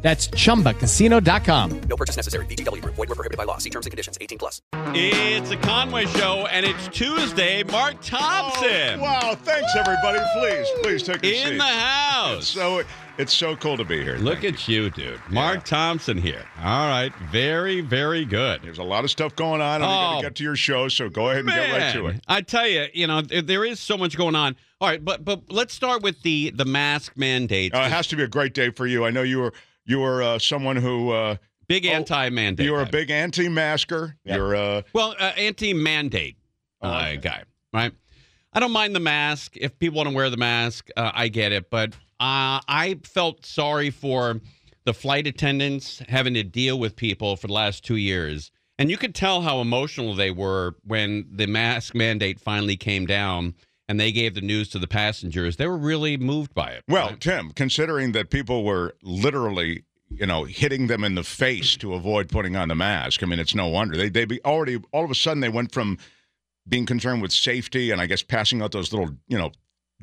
That's chumbacasino.com. No purchase necessary. VGW Group. Void were prohibited by law. See terms and conditions. 18 plus. It's a Conway show, and it's Tuesday. Mark Thompson Oh, wow, thanks everybody. Please, please take a seat. in the house. It's so it's so cool to be here. Look Thank at you, dude. Mark Thompson here. All right. Very, very good. There's a lot of stuff going on. and we got Oh. to get to your show, so go ahead and get right to it. I tell you, you know, there there is so much going on. All right, but but let's start with the the mask mandate. Uh, it has to be a great day for you. I know you were you were uh, someone who uh, big oh, anti-mandate. you were a big anti-masker. You're uh, well uh, anti-mandate Oh, uh, okay. guy, right? I don't mind the mask if people want to wear the mask. Uh, I get it, but uh, I felt sorry for the flight attendants having to deal with people for the last two years, and you could tell how emotional they were when the mask mandate finally came down and they gave the news to the passengers. They were really moved by it. well, right? Tim. Considering that people were literally. You know, hitting them in the face to avoid putting on the mask. I mean, it's no wonder they they be already all of a sudden they went from being concerned with safety and I guess passing out those little you know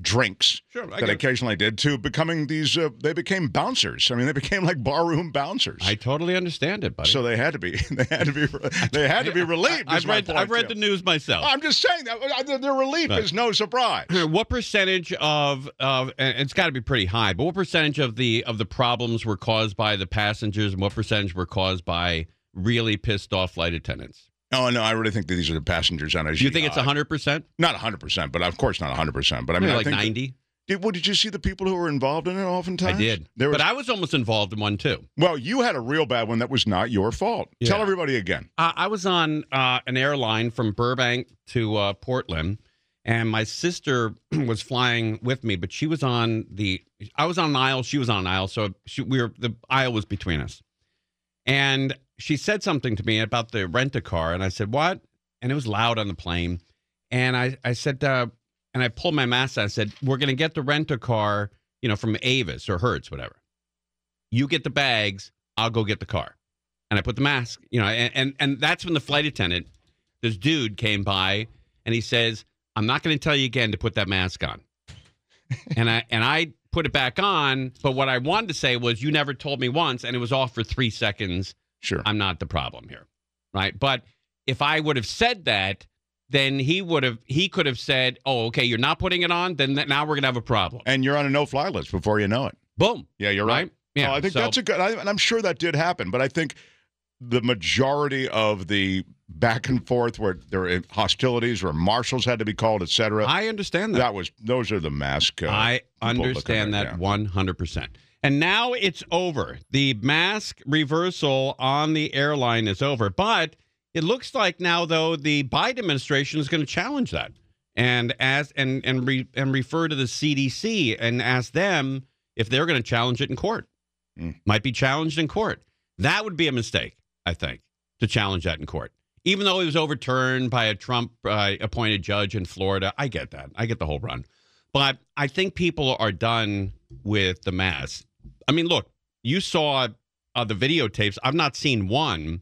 drinks Sure, I that get it. occasionally did to becoming these uh, they became bouncers i mean they became like barroom bouncers I totally understand it, buddy. so they had to be they had to be they had to be relieved I've read I've read the news myself. i'm just saying that uh, the, the relief Right. is no surprise what percentage of of and it's got to be pretty high but what percentage of the of the problems were caused by the passengers and what percentage were caused by really pissed off flight attendants oh no i really think that these are the passengers on a do you think it's yacht. 100% not 100% but of course not 100% but i mean I like think 90 did, well, did you see the people who were involved in it oftentimes? I did. There was, but i was almost involved in one too. Well you had a real bad one that was not your fault. Yeah. tell everybody again. Uh, i was on uh, an airline from burbank to uh, portland and my sister was flying with me but she was on the i was on an aisle she was on an aisle so she, we were the aisle was between us. And she said something to me about the rent a car and i said what? And it was loud on the plane. And i i said uh, and i pulled my mask out i said we're going to get the rent a car you know from avis or hertz whatever. You get the bags i'll go get the car. And i put the mask you know and and, and that's when the flight attendant this dude came by and he says i'm not going to tell you again to put that mask on. And i and i put it back on but what i wanted to say was you never told me once and it was off for three seconds sure I'm not the problem here. Right. But if I would have said that, then he would have, he could have said, oh, okay, you're not putting it on. Then that, now we're going to have a problem. and you're on a no-fly list before you know it Boom. yeah you're right Right. Yeah. Oh, I think so- that's a good, I, and I'm sure that did happen, but I think the majority of the back and forth where there were hostilities, where marshals had to be called, et cetera, I understand that. that was those are the mask. Uh, I understand that right 100%. And now it's over. The mask reversal on the airline is over. But it looks like now, though, the Biden administration is going to challenge that and ask and and re, and refer to the CDC and ask them if they're going to challenge it in court. Mm. Might be challenged in court. That would be a mistake, I think, to challenge that in court. Even though it was overturned by a Trump uh, appointed judge in Florida, I get that. I get the whole run. But I think people are done with the mask. I mean, look, you saw uh, the videotapes. I've not seen one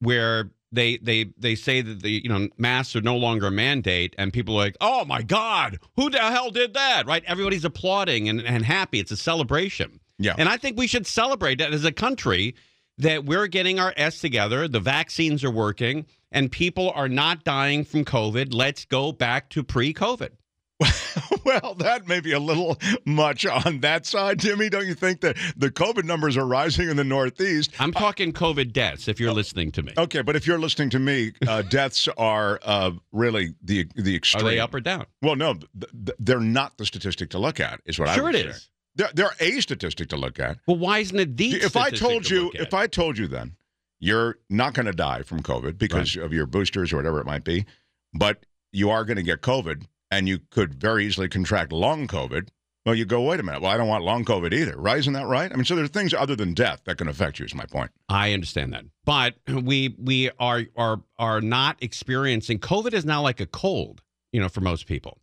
where they they they say that the you know masks are no longer a mandate, and people are like, "Oh my God, who the hell did that?" Right? Everybody's applauding and, and happy. It's a celebration. Yeah. And I think we should celebrate that as a country that we're getting our S together. The vaccines are working, and people are not dying from COVID. Let's go back to pre-COVID. well, that may be a little much on that side, Jimmy. Don't you think that the COVID numbers are rising in the Northeast? I'm talking COVID deaths. If you're listening to me, Okay, but if you're listening to me, uh, deaths are uh, really the the extreme. are they up or down? Well, no, th- th- they're not the statistic to look at. Is what I Sure, it is. They're, they're a statistic to look at. Well, why isn't it the? if I told to you, if I told you, then you're not going to die from COVID because of your boosters or whatever it might be, but you are going to get COVID, and you could very easily contract long COVID. Well, you go, wait a minute. Well, I don't want long COVID either, right? Isn't that right? I mean, so there are things other than death that can affect you. Is my point. I understand that, but we we are are are not experiencing COVID is now like a cold, you know, for most people,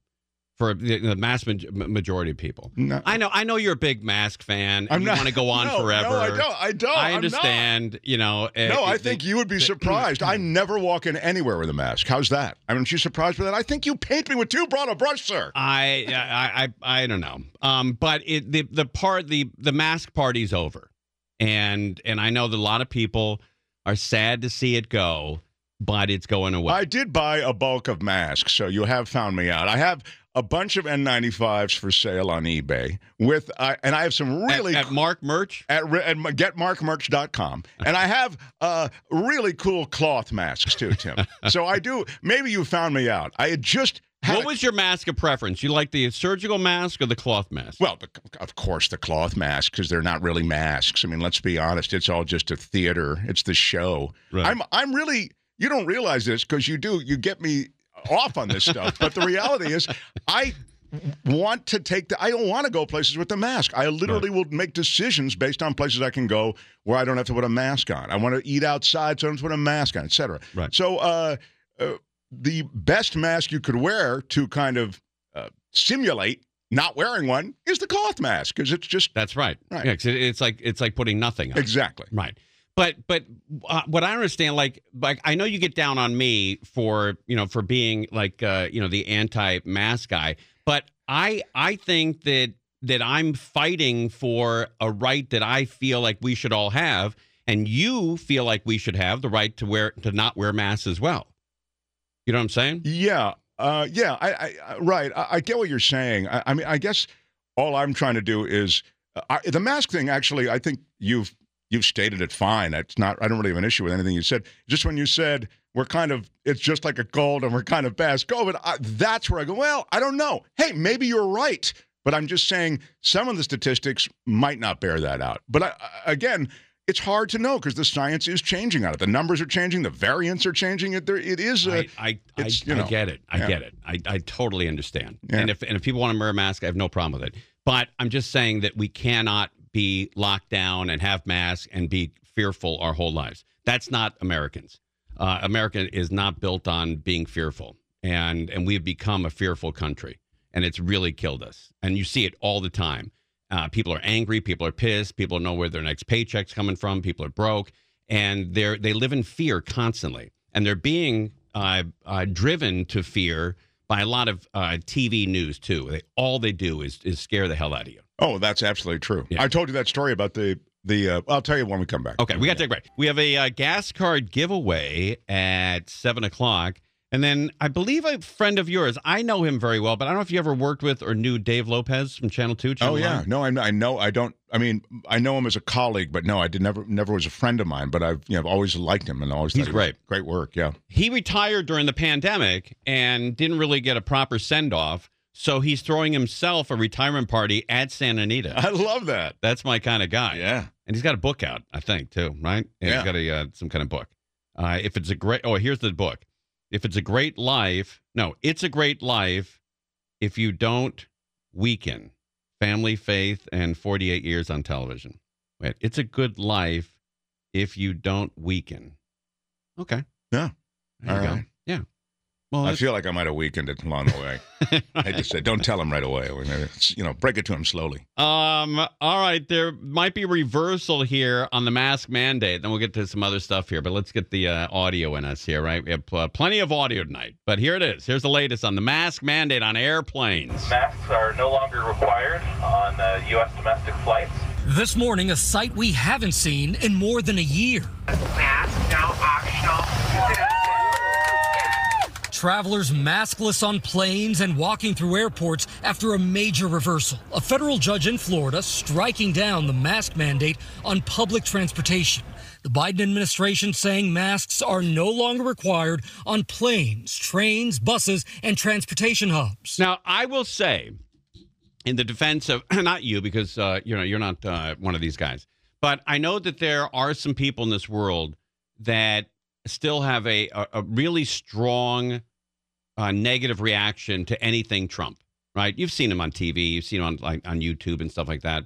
for the, the mass maj- majority of people. No. I know, I know you're a big mask fan. And you want to go on no, forever. No, I don't. I don't. I I'm not. understand. You know. uh, No, I the- think you would be surprised. I never walk in anywhere with a mask. How's that? I mean, you surprised by that? I think you paint me with too broad a brush, sir. I, I I I don't know. Um, but it the the part the the mask party's over, and and I know that a lot of people are sad to see it go, but it's going away. I did buy a bulk of masks, so you have found me out. I have a bunch of N95s for sale on eBay with, uh, and I have some really at, at Mark Merch. at, at getmarkmerch.com. And I have uh, really cool cloth masks too, Tim. so I do. Maybe you found me out. I had just had. What was your mask of preference? You like the surgical mask or the cloth mask? well, the, of course, the cloth mask because they're not really masks. I mean, let's be honest; it's all just a theater. It's the show. Right. I'm, I'm really. You don't realize this because you do. You get me off on this stuff, but the reality is, I want to take the. I don't want to go places with the mask. I literally will make decisions based on places I can go where I don't have to put a mask on. I want to eat outside, so I don't have to put a mask on, etc. Right. So, uh, uh, the best mask you could wear to kind of uh, simulate not wearing one is the cloth mask because it's just That's right. Right. Yeah, it's like it's like putting nothing on. exactly. Right. But but uh, what I understand, like like I know you get down on me for you know for being like uh, you know the anti-mask guy, but I I think that that I'm fighting for a right that I feel like we should all have, and you feel like we should have the right to wear to not wear masks as well. You know what I'm saying? Yeah, uh, yeah, I, I, I right. I, I get what you're saying. I, I mean, I guess all I'm trying to do is uh, I, the mask thing. Actually, I think you've you've stated it fine. It's not. I don't really have an issue with anything you said. Just when you said we're kind of, it's just like a cold and we're kind of past COVID. I, that's where I go. Well, I don't know. Hey, maybe you're right. But I'm just saying some of the statistics might not bear that out. But I, again, it's hard to know because the science is changing on it. The numbers are changing. The variants are changing. It there. It is. A, I, I, you I get it. I yeah. get it. I, I totally understand. Yeah. And if and if people want to wear a mask, I have no problem with it. But I'm just saying that we cannot be locked down and have masks and be fearful our whole lives. That's not Americans. Uh, America is not built on being fearful, and and we've become a fearful country, and it's really killed us. And you see it all the time. Uh, people are angry. People are pissed. People know where their next paycheck's coming from. People are broke, and they're they live in fear constantly, and they're being uh, uh, driven to fear by a lot of uh, TV news too. They, all they do is is scare the hell out of you. Oh, that's absolutely true. Yeah. I told you that story about the the. Uh, I'll tell you when we come back. Okay, we got to take a break. We have a uh, gas card giveaway at seven o'clock. And then I believe a friend of yours, I know him very well, but I don't know if you ever worked with or knew Dave Lopez from Channel 2. Oh yeah, 9? no, I, I know. I don't. I mean, I know him as a colleague, but no, I did never never was a friend of mine. But I've you know I've always liked him and always He's thought he was- great. Great work. Yeah. He retired during the pandemic and didn't really get a proper send off. So he's throwing himself a retirement party at Santa Anita. I love that. That's my kind of guy. Yeah. And he's got a book out, I think, too, right? Yeah. He's got a uh, some kind of book. Uh, if it's a great, oh, here's the book. If it's a great life, no, it's a great life. If you don't weaken, family, faith, and 48 years on television. Wait, it's a good life if you don't weaken. Okay. Yeah. There All you go. Yeah. Well, I feel like I might have weakened it along the way. I just said, don't tell him right away. It's, you know, break it to him slowly. Um. All right. There might be reversal here on the mask mandate. Then we'll get to some other stuff here. But let's get the uh, audio in us here. Right. We have uh, plenty of audio tonight. But here it is. Here's the latest on the mask mandate on airplanes. Masks are no longer required on uh, U.S. domestic flights. This morning, a sight we haven't seen in more than a year. Mask now optional. Travelers maskless on planes and walking through airports after a major reversal. A federal judge in Florida striking down the mask mandate on public transportation. The Biden administration saying masks are no longer required on planes, trains, buses, and transportation hubs. Now, I will say, in the defense of not you, because uh, you know you're not uh, one of these guys, but I know that there are some people in this world that still have a a, a really strong uh, negative reaction to anything Trump. right? You've seen him on TV, you've seen him on like on YouTube and stuff like that.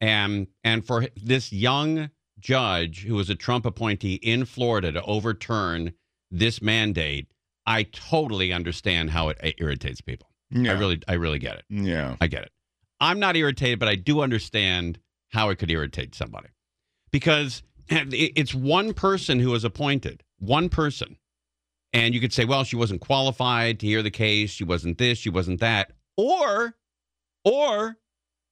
And and for this young judge who was a Trump appointee in Florida to overturn this mandate, I totally understand how it irritates people. Yeah. I really I really get it. Yeah. I get it. I'm not irritated, but I do understand how it could irritate somebody because it's one person who was appointed, one person. And you could say, well, she wasn't qualified to hear the case. She wasn't this, she wasn't that. Or, or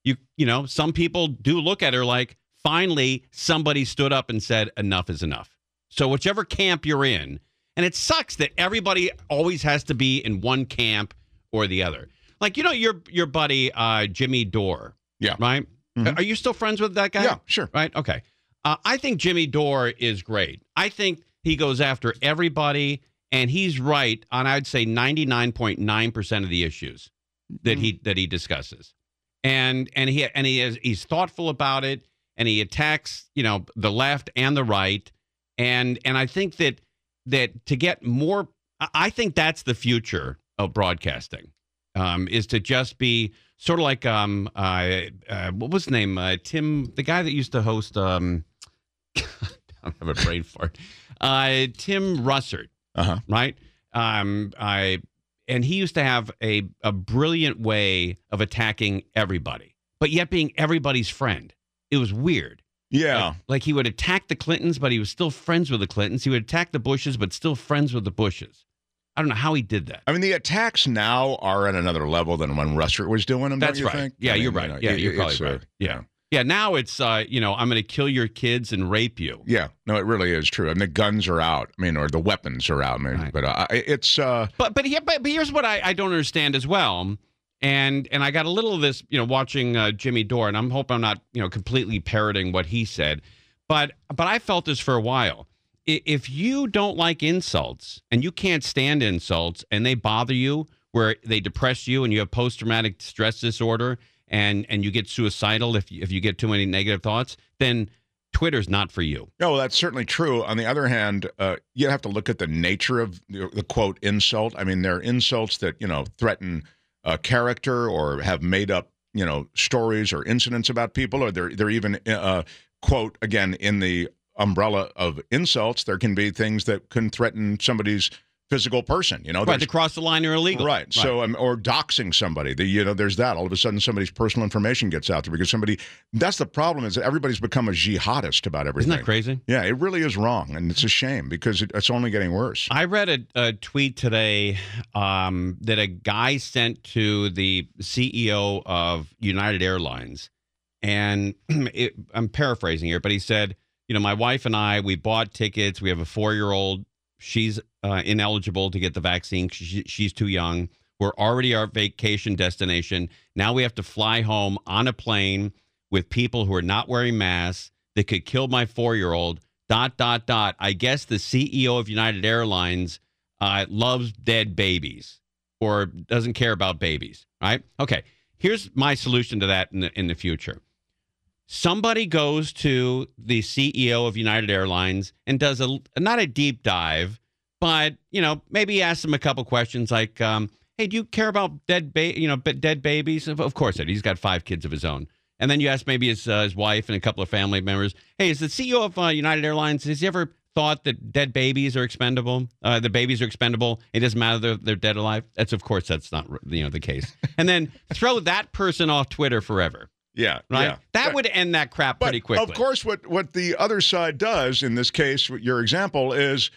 you, you know, some people do look at her like, finally, somebody stood up and said, enough is enough. So, whichever camp you're in, and it sucks that everybody always has to be in one camp or the other. Like, you know, your your buddy uh, Jimmy Dore, Yeah. right? Mhm. Are you still friends with that guy? Yeah, sure. Right? Okay. Uh, I think Jimmy Dore is great. I think he goes after everybody, and he's right on, I'd say, 99.9% of the issues that he that he discusses. And and he and he is he's thoughtful about it and he attacks, you know, the left and the right. And and I think that that to get more I- I think that's the future of broadcasting. Um, is to just be sort of like um uh, uh what was his name? Uh, Tim the guy that used to host um I don't have a brain fart. Uh Tim Russert Uh huh. right? Um, I and he used to have a a brilliant way of attacking everybody, but yet being everybody's friend. It was weird. Yeah. Like, like he would attack the Clintons, but he was still friends with the Clintons. He would attack the Bushes, but still friends with the Bushes. I don't know how he did that. I mean, the attacks now are at another level than when Russert was doing them. That's you right. Think? Yeah, I mean, you're you right. know, yeah, it- you're probably uh, right. Yeah. Yeah, now it's uh, you know, I'm going to kill your kids and rape you. Yeah, no, it really is true. I mean, the guns are out. I mean, or the weapons are out. I mean, Right. but uh, it's uh, But but here but, but here's what I, I don't understand as well. And and I got a little of this, you know, watching uh, Jimmy Dore, and I'm hope I'm not, you know, completely parroting what he said. But but I felt this for a while. If you don't like insults and you can't stand insults and they bother you, where they depress you and you have post traumatic stress disorder and and you get suicidal if you, if you get too many negative thoughts, then Twitter's not for you. no, that's certainly true. On the other hand, uh, you have to look at the nature of the, the quote insult. I mean, there are insults that you know threaten uh, character or have made up you know stories or incidents about people, or they're they're even uh, quote again in the umbrella of insults. There can be things that can threaten somebody's physical person. You know, Right, to cross the line are illegal. Right. So, um, or doxing somebody. The, you know, there's that. All of a sudden, somebody's personal information gets out there because somebody. That's the problem. Is that everybody's become a jihadist about everything. Isn't that crazy? Yeah, it really is wrong, and it's a shame because it, it's only getting worse. I read a, a tweet today um, that a guy sent to the CEO of United Airlines, and it, I'm paraphrasing here, but he said, "You know, my wife and I, we bought tickets. We have a four year old. She's uh, ineligible to get the vaccine. She, she's too young. We're already our vacation destination. Now we have to fly home on a plane with people who are not wearing masks that could kill my four year old." Dot dot dot. I guess the CEO of United Airlines uh, loves dead babies or doesn't care about babies, right? Okay, here's my solution to that in the, in the future. Somebody goes to the CEO of United Airlines and does a not a deep dive, but you know maybe ask him a couple questions like, um, "Hey, do you care about dead ba- you know dead babies?" Of, course, he's got five kids of his own. And then you ask maybe his uh, his wife and a couple of family members, "Hey, is the CEO of uh, United Airlines has he ever thought that dead babies are expendable? Uh, the babies are expendable. It doesn't matter they're, they're dead alive." That's of course that's not you know the case. and then throw that person off Twitter forever, Yeah. right? Yeah. That But- would end that crap pretty quickly. of course, what what the other side does in this case, your example is.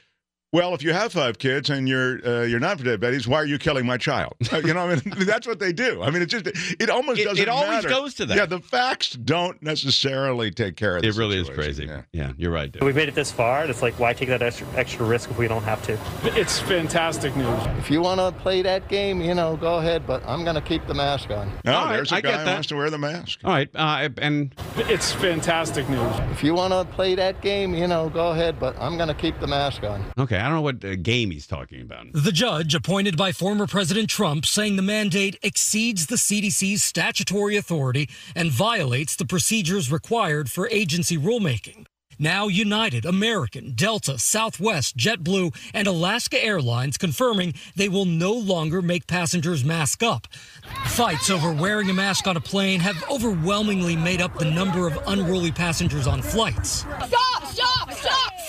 Well, if you have five kids and you're uh, you're not for dead babies, why are you killing my child? Uh, you know, I mean, that's what they do. I mean, it just it almost It- doesn't. it always matter. goes to that. Yeah, the facts don't necessarily take care of. The it really is crazy. Yeah. Yeah, you're right. Dude. We made it this far, and it's like, why take that extra, extra risk if we don't have to? It's fantastic news. If you want to play that game, you know, go ahead, but I'm going to keep the mask on. No, All right, there's a I guy get who that. wants to wear the mask. All right, uh, and It's fantastic news. If you want to play that game, you know, go ahead, but I'm going to keep the mask on. okay, I don't know what uh, game he's talking about. The judge appointed by former President Trump saying the mandate exceeds the CDC's statutory authority and violates the procedures required for agency rulemaking. Now United, American, Delta, Southwest, JetBlue, and Alaska Airlines confirming they will no longer make passengers mask up. Fights over wearing a mask on a plane have overwhelmingly made up the number of unruly passengers on flights. Stop!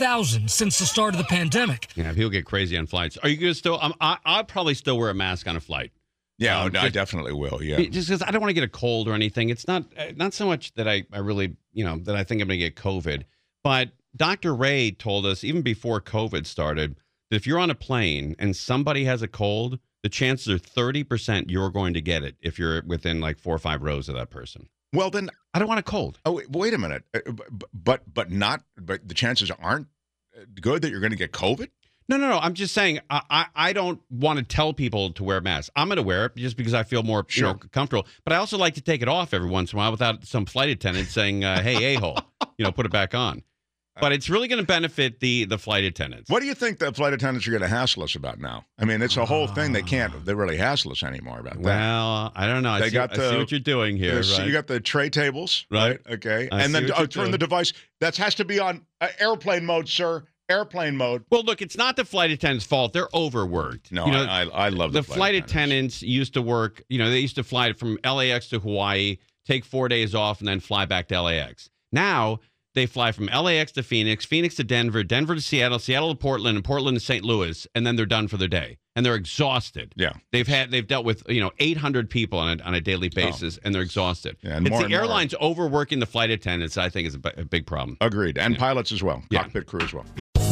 Stop! Stop! Since the start of the pandemic. Yeah, people get crazy on flights. Are you going to still? Um, I, I'll probably still wear a mask on a flight. Yeah, Um, I just- definitely will. Yeah. Just because I don't want to get a cold or anything. It's not uh, not so much that I, I really you know that I think I'm going to get COVID, but Dr. Ray told us even before COVID started that if you're on a plane and somebody has a cold, the chances are thirty percent you're going to get it if you're within like four or five rows of that person. Well, then I don't want a cold. Oh, wait, wait a minute. Uh, But but not. But the chances aren't uh, good that you're going to get COVID. No, no, no. I'm just saying I, I, I don't want to tell people to wear masks. I'm going to wear it just because I feel more you know, comfortable. But I also like to take it off every once in a while without some flight attendant saying, uh, "Hey, a hole," you know, put it back on. But it's really going to benefit the the flight attendants. What do you think the flight attendants are going to hassle us about now? I mean, it's a whole thing. They can't. They really hassle us anymore about that. Well, I don't know. I, They see, got I see the- what you're doing here. Yes, right? You got the tray tables, Right. Okay, I and then uh, turn doing. the device. That has to be on uh, airplane mode, sir. Airplane mode. well, look, it's not the flight attendants' fault. They're overworked. No, you know, I, I love the the, flight, attendants used to work. You know, they used to fly from LAX to Hawaii, take four days off, and then fly back to LAX. Now they fly from LAX to Phoenix, Phoenix to Denver, Denver to Seattle, Seattle to Portland, and Portland to St. Louis, and then they're done for the day. And they're exhausted. Yeah. They've had they've dealt with you know 800 people on a, on a daily oh. basis, and they're exhausted. Oh. Yeah, and it's the and more. airlines overworking the flight attendants. I think is a, big problem. Agreed, and pilots as well. Yeah. Cockpit crew as well.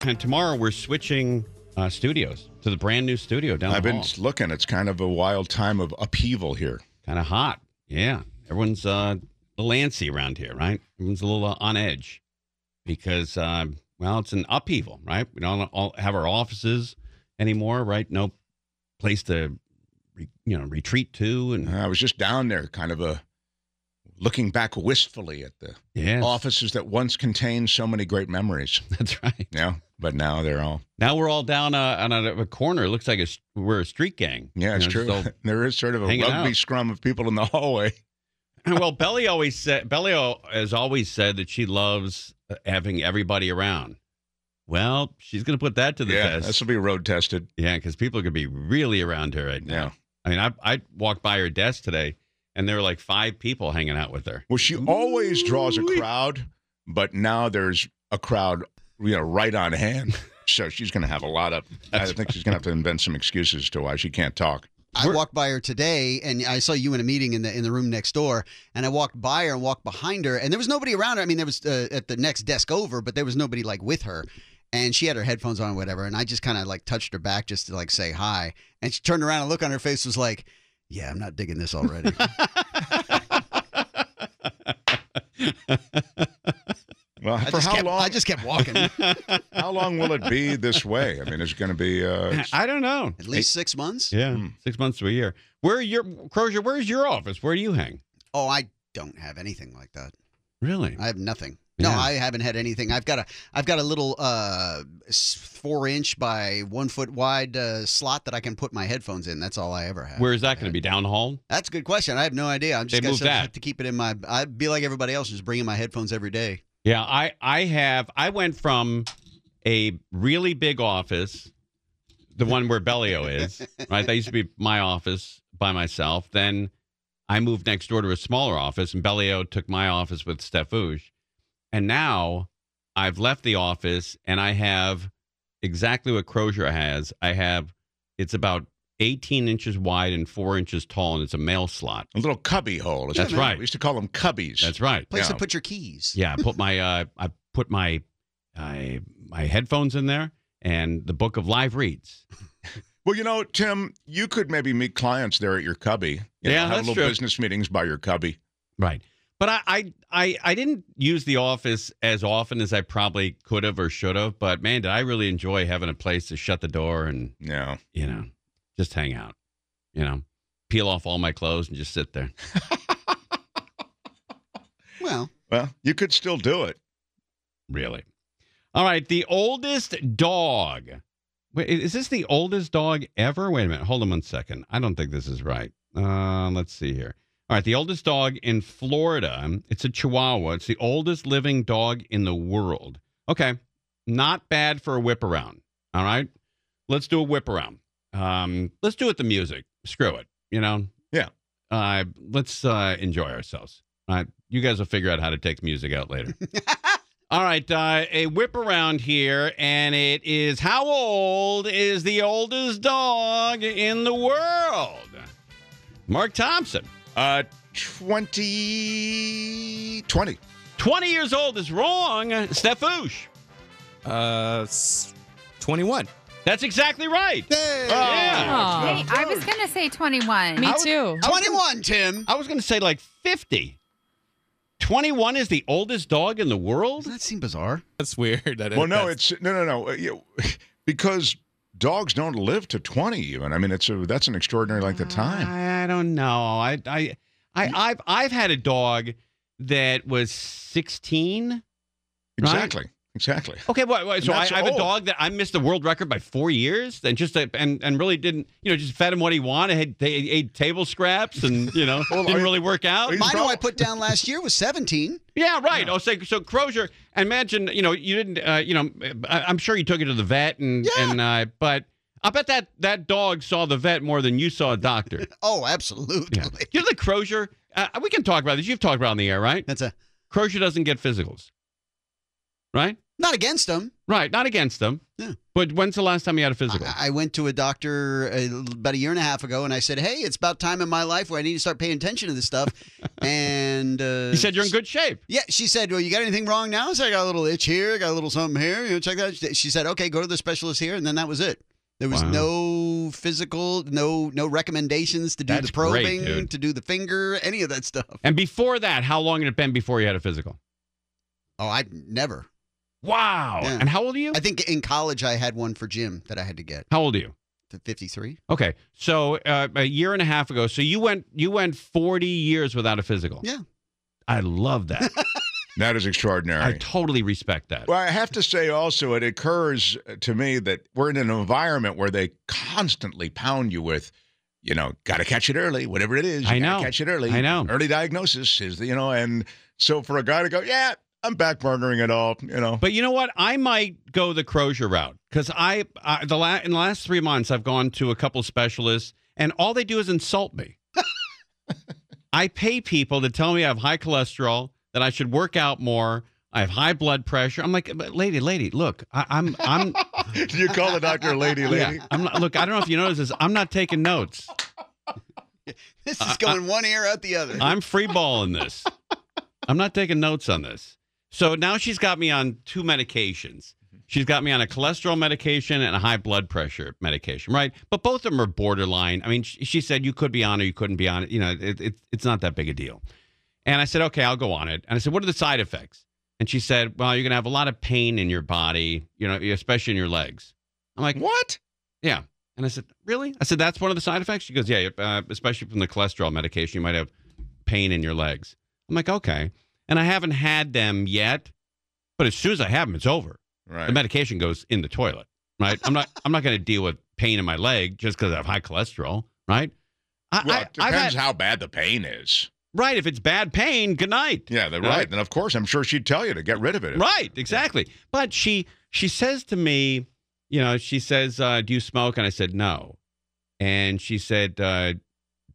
And tomorrow we're switching uh, studios to the brand new studio down I've been looking. It's kind of a wild time of upheaval here. Kind of hot. Yeah. Everyone's uh, a antsy around here, right? Everyone's a little uh, on edge because, uh, well, it's an upheaval, right? We don't all have our offices anymore, right? No place to, re, you know, retreat to. And I was just down there, kind of a looking back wistfully at the Yes. offices that once contained so many great memories. That's right. Yeah, but now they're all. Now we're all down uh, on a, a corner. It looks like a, we're a street gang. Yeah, it's You know, true. there is sort of a rugby out. scrum of people in the hallway. well, Belly always said Belly has always said that she loves uh, having everybody around. Well, she's going to put that to the Yeah, test. this will be road tested. Yeah, because people are going to be really around her right now. Yeah. I mean, I I walked by her desk today, and there were like five people hanging out with her. Well, she always draws a crowd, but now there's a crowd, you know, right on hand. So she's going to have a lot of. I think she's going to have to invent some excuses to why she can't talk. I walked by her today, and I saw you in a meeting in the in the room next door. And I walked by her and walked behind her, and there was nobody around her. I mean, there was uh, at the next desk over, but there was nobody like with her. And she had her headphones on, or whatever. And I just kind of like touched her back just to like say hi. And she turned around and look on her face was like, "Yeah, I'm not digging this already." Well, I for how kept- long? I just kept walking. how long will it be this way? I mean, it's going to be. Uh, I don't know. At least six months. Yeah, Hmm. six months to a year. Where are your Crozier? Where's your office? Where do you hang? Oh, I don't have anything like that. Really? I have nothing. No, Yeah. I haven't had anything. I've got a I've got a little uh four inch by one foot wide uh, slot that I can put my headphones in. That's all I ever have. Where is that going to be? Down the? That's a good question. I have no idea. I'm just gonna moved have to keep it in my. I'd be like everybody else, just bringing my headphones every day. Yeah, I I have I went from a really big office, the one where Bellio is, right? That used to be my office by myself. Then I moved next door to a smaller office, and Bellio took my office with Steph Fouge. And now I've left the office and I have exactly what Crozier has. I have it's about 18 inches wide and four inches tall, and it's a mail slot. A little cubby hole. That's right. We used to call them cubbies. That's right. Place Yeah. to put your keys. Yeah, I put my uh, I put my I, my headphones in there and the book of live reads. Well, you know, Tim, you could maybe meet clients there at your cubby. You Yeah, know, have that's little true. business meetings by your cubby. Right. But I, I I I didn't use the office as often as I probably could have or should have. But man, did I really enjoy having a place to shut the door and Yeah. you know just hang out. You know, peel off all my clothes and just sit there. Well, Well, you could still do it. Really. All right. The oldest dog. Wait, is this the oldest dog ever? Wait a minute. Hold on one second. I don't think this is right. Uh, let's see here. All right. The oldest dog in Florida. It's a Chihuahua. It's the oldest living dog in the world. Okay. Not bad for a whip around. All right. Let's do a whip around. Um, let's do it with the music. Screw it. You know? Yeah. Uh, let's uh, enjoy ourselves. All right. You guys will figure out how to take the music out later. All right, uh, a whip around here, and it is how old is the oldest dog in the world? Mark Thompson. Uh, 20. 20. 20 years old is wrong. Stefoosh. Uh, s- 21. That's exactly right. Yeah. Hey, I was going to say 21. Me too. 21, Tim. I was going to say like 50. 21 is the oldest dog in the world? Does that seem bizarre? That's weird. That Well, no, that's- it's no, no, no. uh, because dogs don't live to 20 even. I mean, it's a, that's an extraordinary length of time. I, I don't know. I, I, I, I've, I've had a dog that was 16. right? Exactly. Exactly. Okay, well, well, so I, I have a dog that I missed the world record by four years, and just uh, and and really didn't, you know, just fed him what he wanted. Had, they ate table scraps, and you know, Well, didn't are- really work out. He's Mine, who I put down last year, was 17. Yeah, right. Oh, so so Crozier. Imagine, you know, you didn't, uh, you know, I, I'm sure you took it to the vet, and Yeah. and uh, but I bet that that dog saw the vet more than you saw a doctor. Oh, absolutely. Yeah. You know the Crozier. Uh, we can talk about this. You've talked about it on the air, right? That's a Crozier doesn't get physicals, right? Not against them. Right. Not against them. Yeah. But when's the last time you had a physical? I, I went to a doctor uh, about a year and a half ago, and I said, "Hey, it's about time in my life where I need to start paying attention to this stuff." and uh, he said you're in good shape. Yeah, she said, "Well, you got anything wrong now?" I said, "I got a little itch here, I got a little something here. You know, check that." She said, "Okay, go to the specialist here," and then that was it. There was Wow. no physical, no no recommendations to do That's the probing, great, to do the finger, any of that stuff. And before that, how long had it been before you had a physical? Oh, I never. Wow. Yeah. And how old are you? I think in college I had one for gym that I had to get. How old are you? To 53. Okay, so uh, a year and a half ago, so you went you went 40 years without a physical. Yeah. I love that. That is extraordinary. I totally respect that. Well, I have to say also, it occurs to me that we're in an environment where they constantly pound you with, you know, got to catch it early, whatever it is. You I gotta know. Catch it early. I know. Early diagnosis is, the, you know, and so for a guy to go, yeah, I'm back burnering it all, you know. But you know what? I might go the Crozier route because I, I the la- in the last three months I've gone to a couple specialists and all they do is insult me. I pay people to tell me I have high cholesterol, that I should work out more. I have high blood pressure. I'm like, "But lady, lady, look, I, I'm, I'm. Do you call the doctor lady, lady? Yeah, I'm not. Look, I don't know if you notice this. I'm not taking notes. This is going one ear out the other. I'm free balling this. I'm not taking notes on this. So now she's got me on two medications. She's got me on a cholesterol medication and a high blood pressure medication, right? But both of them are borderline. I mean, she, she said you could be on it, you couldn't be on it. You know, it, it, it's not that big a deal. And I said, okay, I'll go on it. And I said, what are the side effects? And she said, well, you're going to have a lot of pain in your body, you know, especially in your legs. I'm like, what? Yeah. And I said, really? I said, that's one of the side effects? She goes, yeah, uh, especially from the cholesterol medication, you might have pain in your legs. I'm like, okay. And I haven't had them yet, but as soon as I have them, it's over. Right. The medication goes in the toilet, right? I'm not, I'm not going to deal with pain in my leg just because I have high cholesterol, right? I, Well, I- it depends had- how bad the pain is. right. If it's bad pain, good night. Yeah, they're Right. right. And of course, I'm sure she'd tell you to get rid of it. Right, exactly. But she she says to me, you know, she says, uh, "Do you smoke?" And I said, "No." And she said, uh,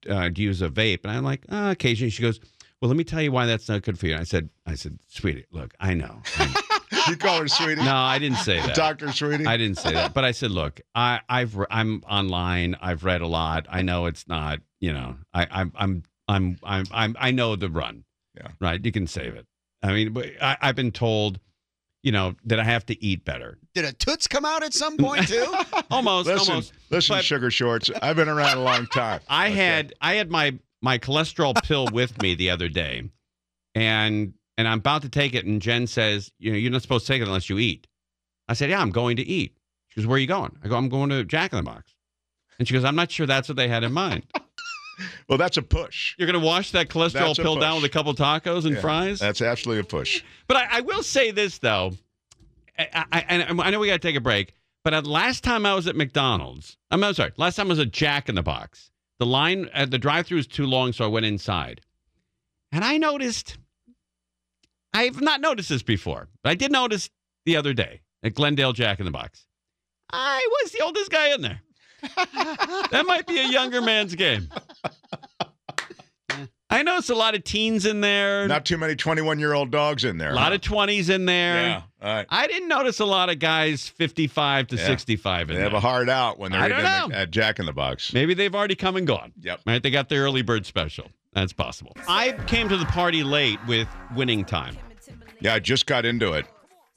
uh, "Do you use a vape?" And I'm like, uh, "Occasionally." She goes, "Well, let me tell you why that's not good for you." And I said, "I said, sweetie, look, I know." I know. You call her sweetie? No, I didn't say that. Doctor Sweetie? I didn't say that. But I said, look, I, I've re- I'm online. I've read a lot. I know it's not. You know, I, I'm I'm I'm I'm I'm I know the run. Yeah. Right. You can save it. I mean, I, I've been told, you know, that I have to eat better. Did a toots come out at some point too? Almost. Listen, almost. listen, But- sugar shorts. I've been around a long time. I had I had my my cholesterol pill with me the other day, and and I'm about to take it, and Jen says, you know, you're not supposed to take it unless you eat. I said, yeah, I'm going to eat. She goes, where are you going? I go, I'm going to Jack in the Box. And she goes, I'm not sure that's what they had in mind. Well, that's a push. You're going to wash that cholesterol pill down with a couple tacos and Yeah, fries. That's absolutely a push. But I, I will say this though, I, I, and I know we got to take a break. But at last time I was at McDonald's, I'm, I'm sorry, last time I was at Jack in the Box. The line at the drive-through is too long, so I went inside, and I noticed. I've not noticed this before, but I did notice the other day at Glendale Jack in the Box. I was the oldest guy in there. that might be a younger man's game. I noticed a lot of teens in there. Not too many 21 year old dogs in there. A lot of 20s in there. Yeah. All right. I didn't notice a lot of guys 55 to Yeah. 65 in They there. have a hard out when they're at- at Jack in the Box. Maybe they've already come and gone. Yep. Right? They got their early bird special. That's possible. I came to the party late with winning time. Yeah, I just got into it.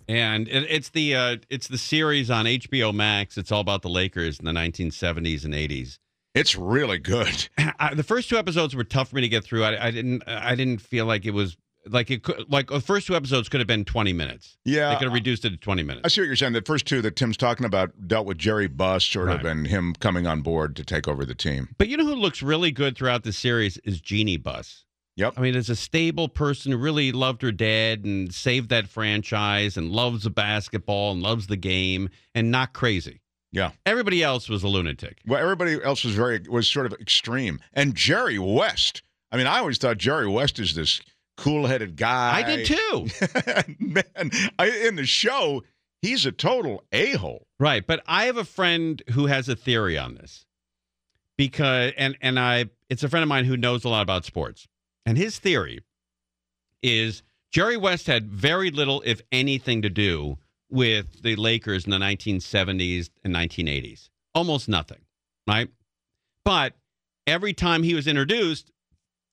And it, it's the uh, it's the series on HBO Max. It's all about the Lakers in the 1970s and 80s. It's really good. I, the first two episodes were tough for me to get through. I, I didn't I didn't feel like it was like it could like the first two episodes could have been 20 minutes. Yeah. They could have reduced it to 20 minutes. I see what you're saying. The first two that Tim's talking about dealt with Jerry Buss, sort of, and him coming on board to take over the team. But you know who looks really good throughout the series is Jeanie Buss. Yep. I mean, as a stable person who really loved her dad and saved that franchise and loves the basketball and loves the game and not crazy. Yeah. Everybody else was a lunatic. Well, everybody else was very was sort of extreme, and Jerry West. I mean, I always thought Jerry West is this cool-headed guy. I did too. Man, I, in the show, he's a total a-hole. Right, but I have a friend who has a theory on this. Because and and I it's a friend of mine who knows a lot about sports. And his theory is Jerry West had very little if anything to do with the Lakers in the 1970s and 1980s. Almost nothing, right? But every time he was introduced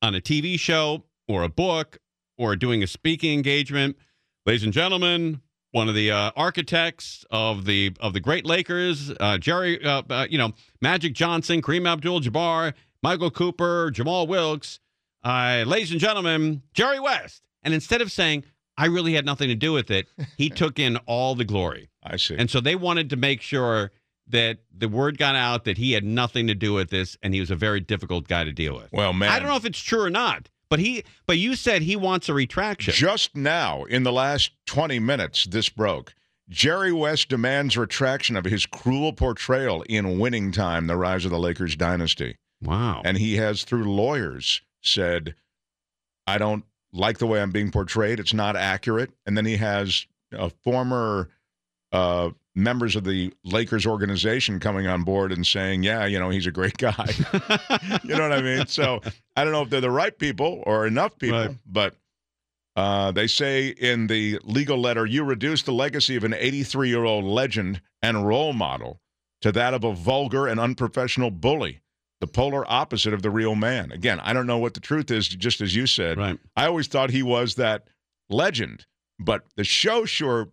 on a TV show or a book or doing a speaking engagement, ladies and gentlemen, one of the uh, architects of the of the great Lakers, uh, Jerry, uh, uh, you know, Magic Johnson, Kareem Abdul-Jabbar, Michael Cooper, Jamal Wilkes, uh, ladies and gentlemen, Jerry West. And instead of saying I really had nothing to do with it, he took in all the glory. I see. And so they wanted to make sure that the word got out that he had nothing to do with this, and he was a very difficult guy to deal with. Well, man, I don't know if it's true or not, but he, but you said he wants a retraction. Just now, in the last 20 minutes, this broke. Jerry West demands retraction of his cruel portrayal in Winning Time, The Rise of the Lakers Dynasty. Wow. And he has, through lawyers, said, I don't like the way I'm being portrayed. It's not accurate. And then he has a former uh, members of the Lakers organization coming on board and saying, yeah, you know, he's a great guy. you know what I mean? So I don't know if they're the right people or enough people, Right. but uh, they say in the legal letter, you reduce the legacy of an 83 year old legend and role model to that of a vulgar and unprofessional bully, the polar opposite of the real man. Again, I don't know what the truth is, just as you said. Right. I always thought he was that legend, but the show sure,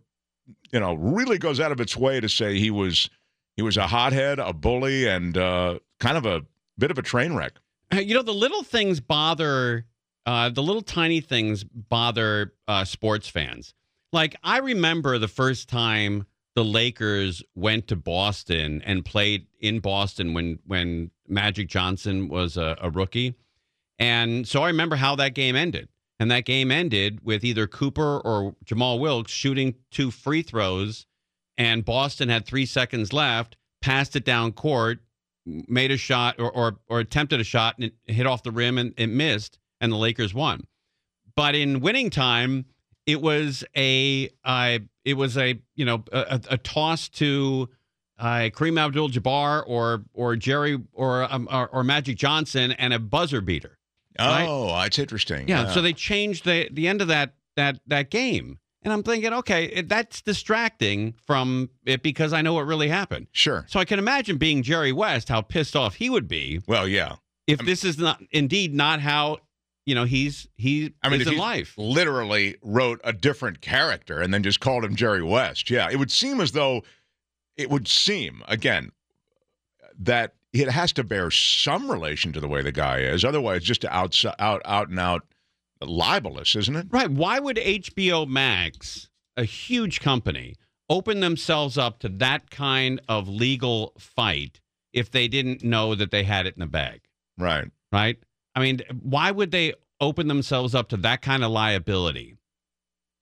you know, really goes out of its way to say he was he was a hothead, a bully, and uh, kind of a bit of a train wreck. You know, the little things bother, uh, the little tiny things bother uh, sports fans. Like, I remember the first time the Lakers went to Boston and played in Boston when, when Magic Johnson was a, a rookie. And so I remember how that game ended. And that game ended with either Cooper or Jamal Wilkes shooting two free throws, and Boston had three seconds left, passed it down court, made a shot or, or, or attempted a shot and it hit off the rim and it missed, and the Lakers won. But in winning time, it was a uh, it was a you know a, a toss to uh, Kareem Abdul-Jabbar or or Jerry or, um, or or Magic Johnson and a buzzer beater. Right? Oh, that's interesting. Yeah, so they changed the the end of that that that game, And I'm thinking, okay, it, that's distracting from it because I know what really happened. Sure. So I can imagine being Jerry West, how pissed off he would be. Well, yeah. If this is not indeed not how you know he's he I mean, is in life. literally wrote a different character and then just called him Jerry West, yeah, it would seem as though it would seem again that it has to bear some relation to the way the guy is. Otherwise, just out out out and out libelous, isn't it? Right. Why would HBO Max, a huge company, open themselves up to that kind of legal fight if they didn't know that they had it in the bag? Right. Right. I mean, why would they open themselves up to that kind of liability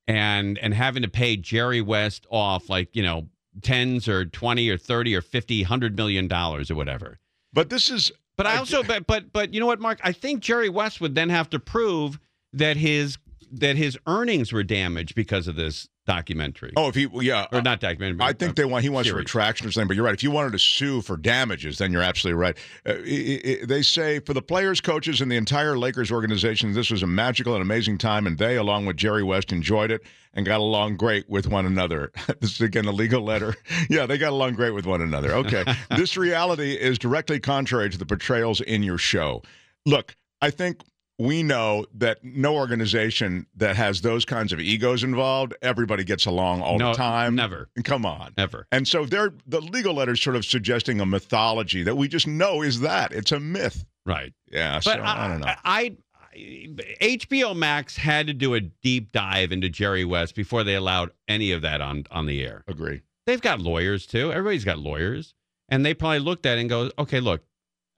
and and having to pay Jerry West off like, you know, tens or 20 or 30 or 50, 100 million dollars or whatever? But this is But I also but but but you know what, Mark? I think Jerry West would then have to prove that his that his earnings were damaged because of this documentary. Oh, if he, yeah, or not documentary. I think they want he wants a series. retraction or something. But you're right. If you wanted to sue for damages, then you're absolutely right. Uh, i i they say for the players, coaches, and the entire Lakers organization, this was a magical and amazing time, and they, along with Jerry West, enjoyed it and got along great with one another. this is again a legal letter. yeah, they got along great with one another. Okay, this reality is directly contrary to the portrayals in your show. Look, I think we know that no organization that has those kinds of egos involved, everybody gets along all No, the time. never. Come on. Never. And so they're the legal letters sort of suggesting a mythology that we just know is that. It's a myth. Right. Yeah. So But I, don't know. I, I HBO Max had to do a deep dive into Jerry West before they allowed any of that on on the air. Agree. They've got lawyers too. Everybody's got lawyers, and they probably looked at it and go, "Okay, look,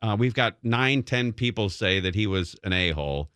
uh, we've got nine, ten people say that he was an a hole,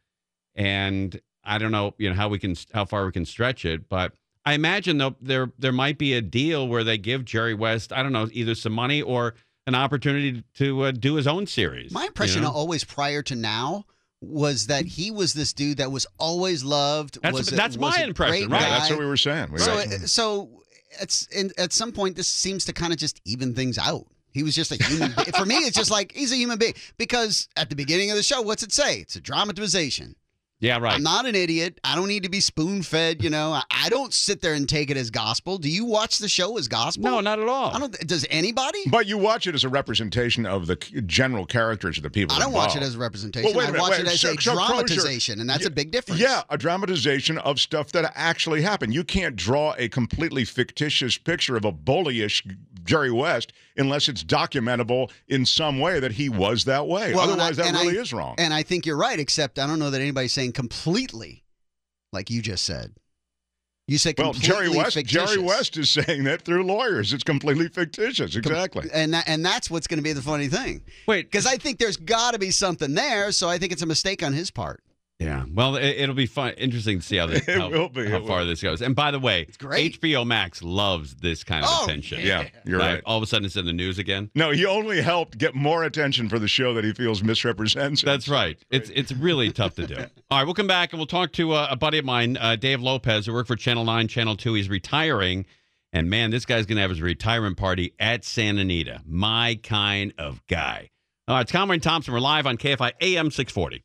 and I don't know, you know, how we can how far we can stretch it, but." I imagine though there there might be a deal where they give Jerry West I don't know either some money or an opportunity to uh, do his own series. My impression you know? always prior to now was that he was this dude that was always loved. That's- was a- that's was my a impression, right. guy. That's what we were saying. We So, were- it- so it's in, at some point this seems to kind of just even things out. He was just a human. be- For me, it's just like he's a human being because at the beginning of the show, what's it say? It's a dramatization. Yeah, right. I'm not an idiot. I don't need to be spoon fed. You know, I, I don't sit there and take it as gospel. Do you watch the show as gospel? No, not at all. I don't. Does anybody? But you watch it as a representation of the c- general characters of the people. I don't watch it involved. as a representation. Well, wait a I minute, watch wait, it as so- a so close your- dramatization, and that's a big difference. Yeah, a dramatization of stuff that actually happened. You can't draw a completely fictitious picture of a bullyish Jerry West unless it's documentable in some way that he was that way. Well, Otherwise, I- that and really I- is wrong. And I think you're right, except I don't know that anybody's saying completely, like you just said. You said well, Jerry West. fictitious. Jerry West is saying that through lawyers. It's completely fictitious. Exactly. and that, and that's what's going to be the funny thing. Wait, because I think there's got to be something there, so I think it's a mistake on his part. Yeah. Well, it, it'll be fun, interesting to see how this, how, be, how far will. this goes. And by the way, it's great. HBO Max loves this kind of Oh, attention. Yeah, you're right. All of a sudden, it's in the news again. No, he only helped get more attention for the show that he feels misrepresents. That's right. It's it's really tough to do. All right, we'll come back and we'll talk to uh, a buddy of mine, uh, Dave Lopez, who worked for Channel Nine, Channel Two. He's retiring, and man, this guy's going to have his retirement party at Santa Anita. My kind of guy. All right, it's Conrad Thompson. We're live on KFI AM six forty.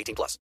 18 plus.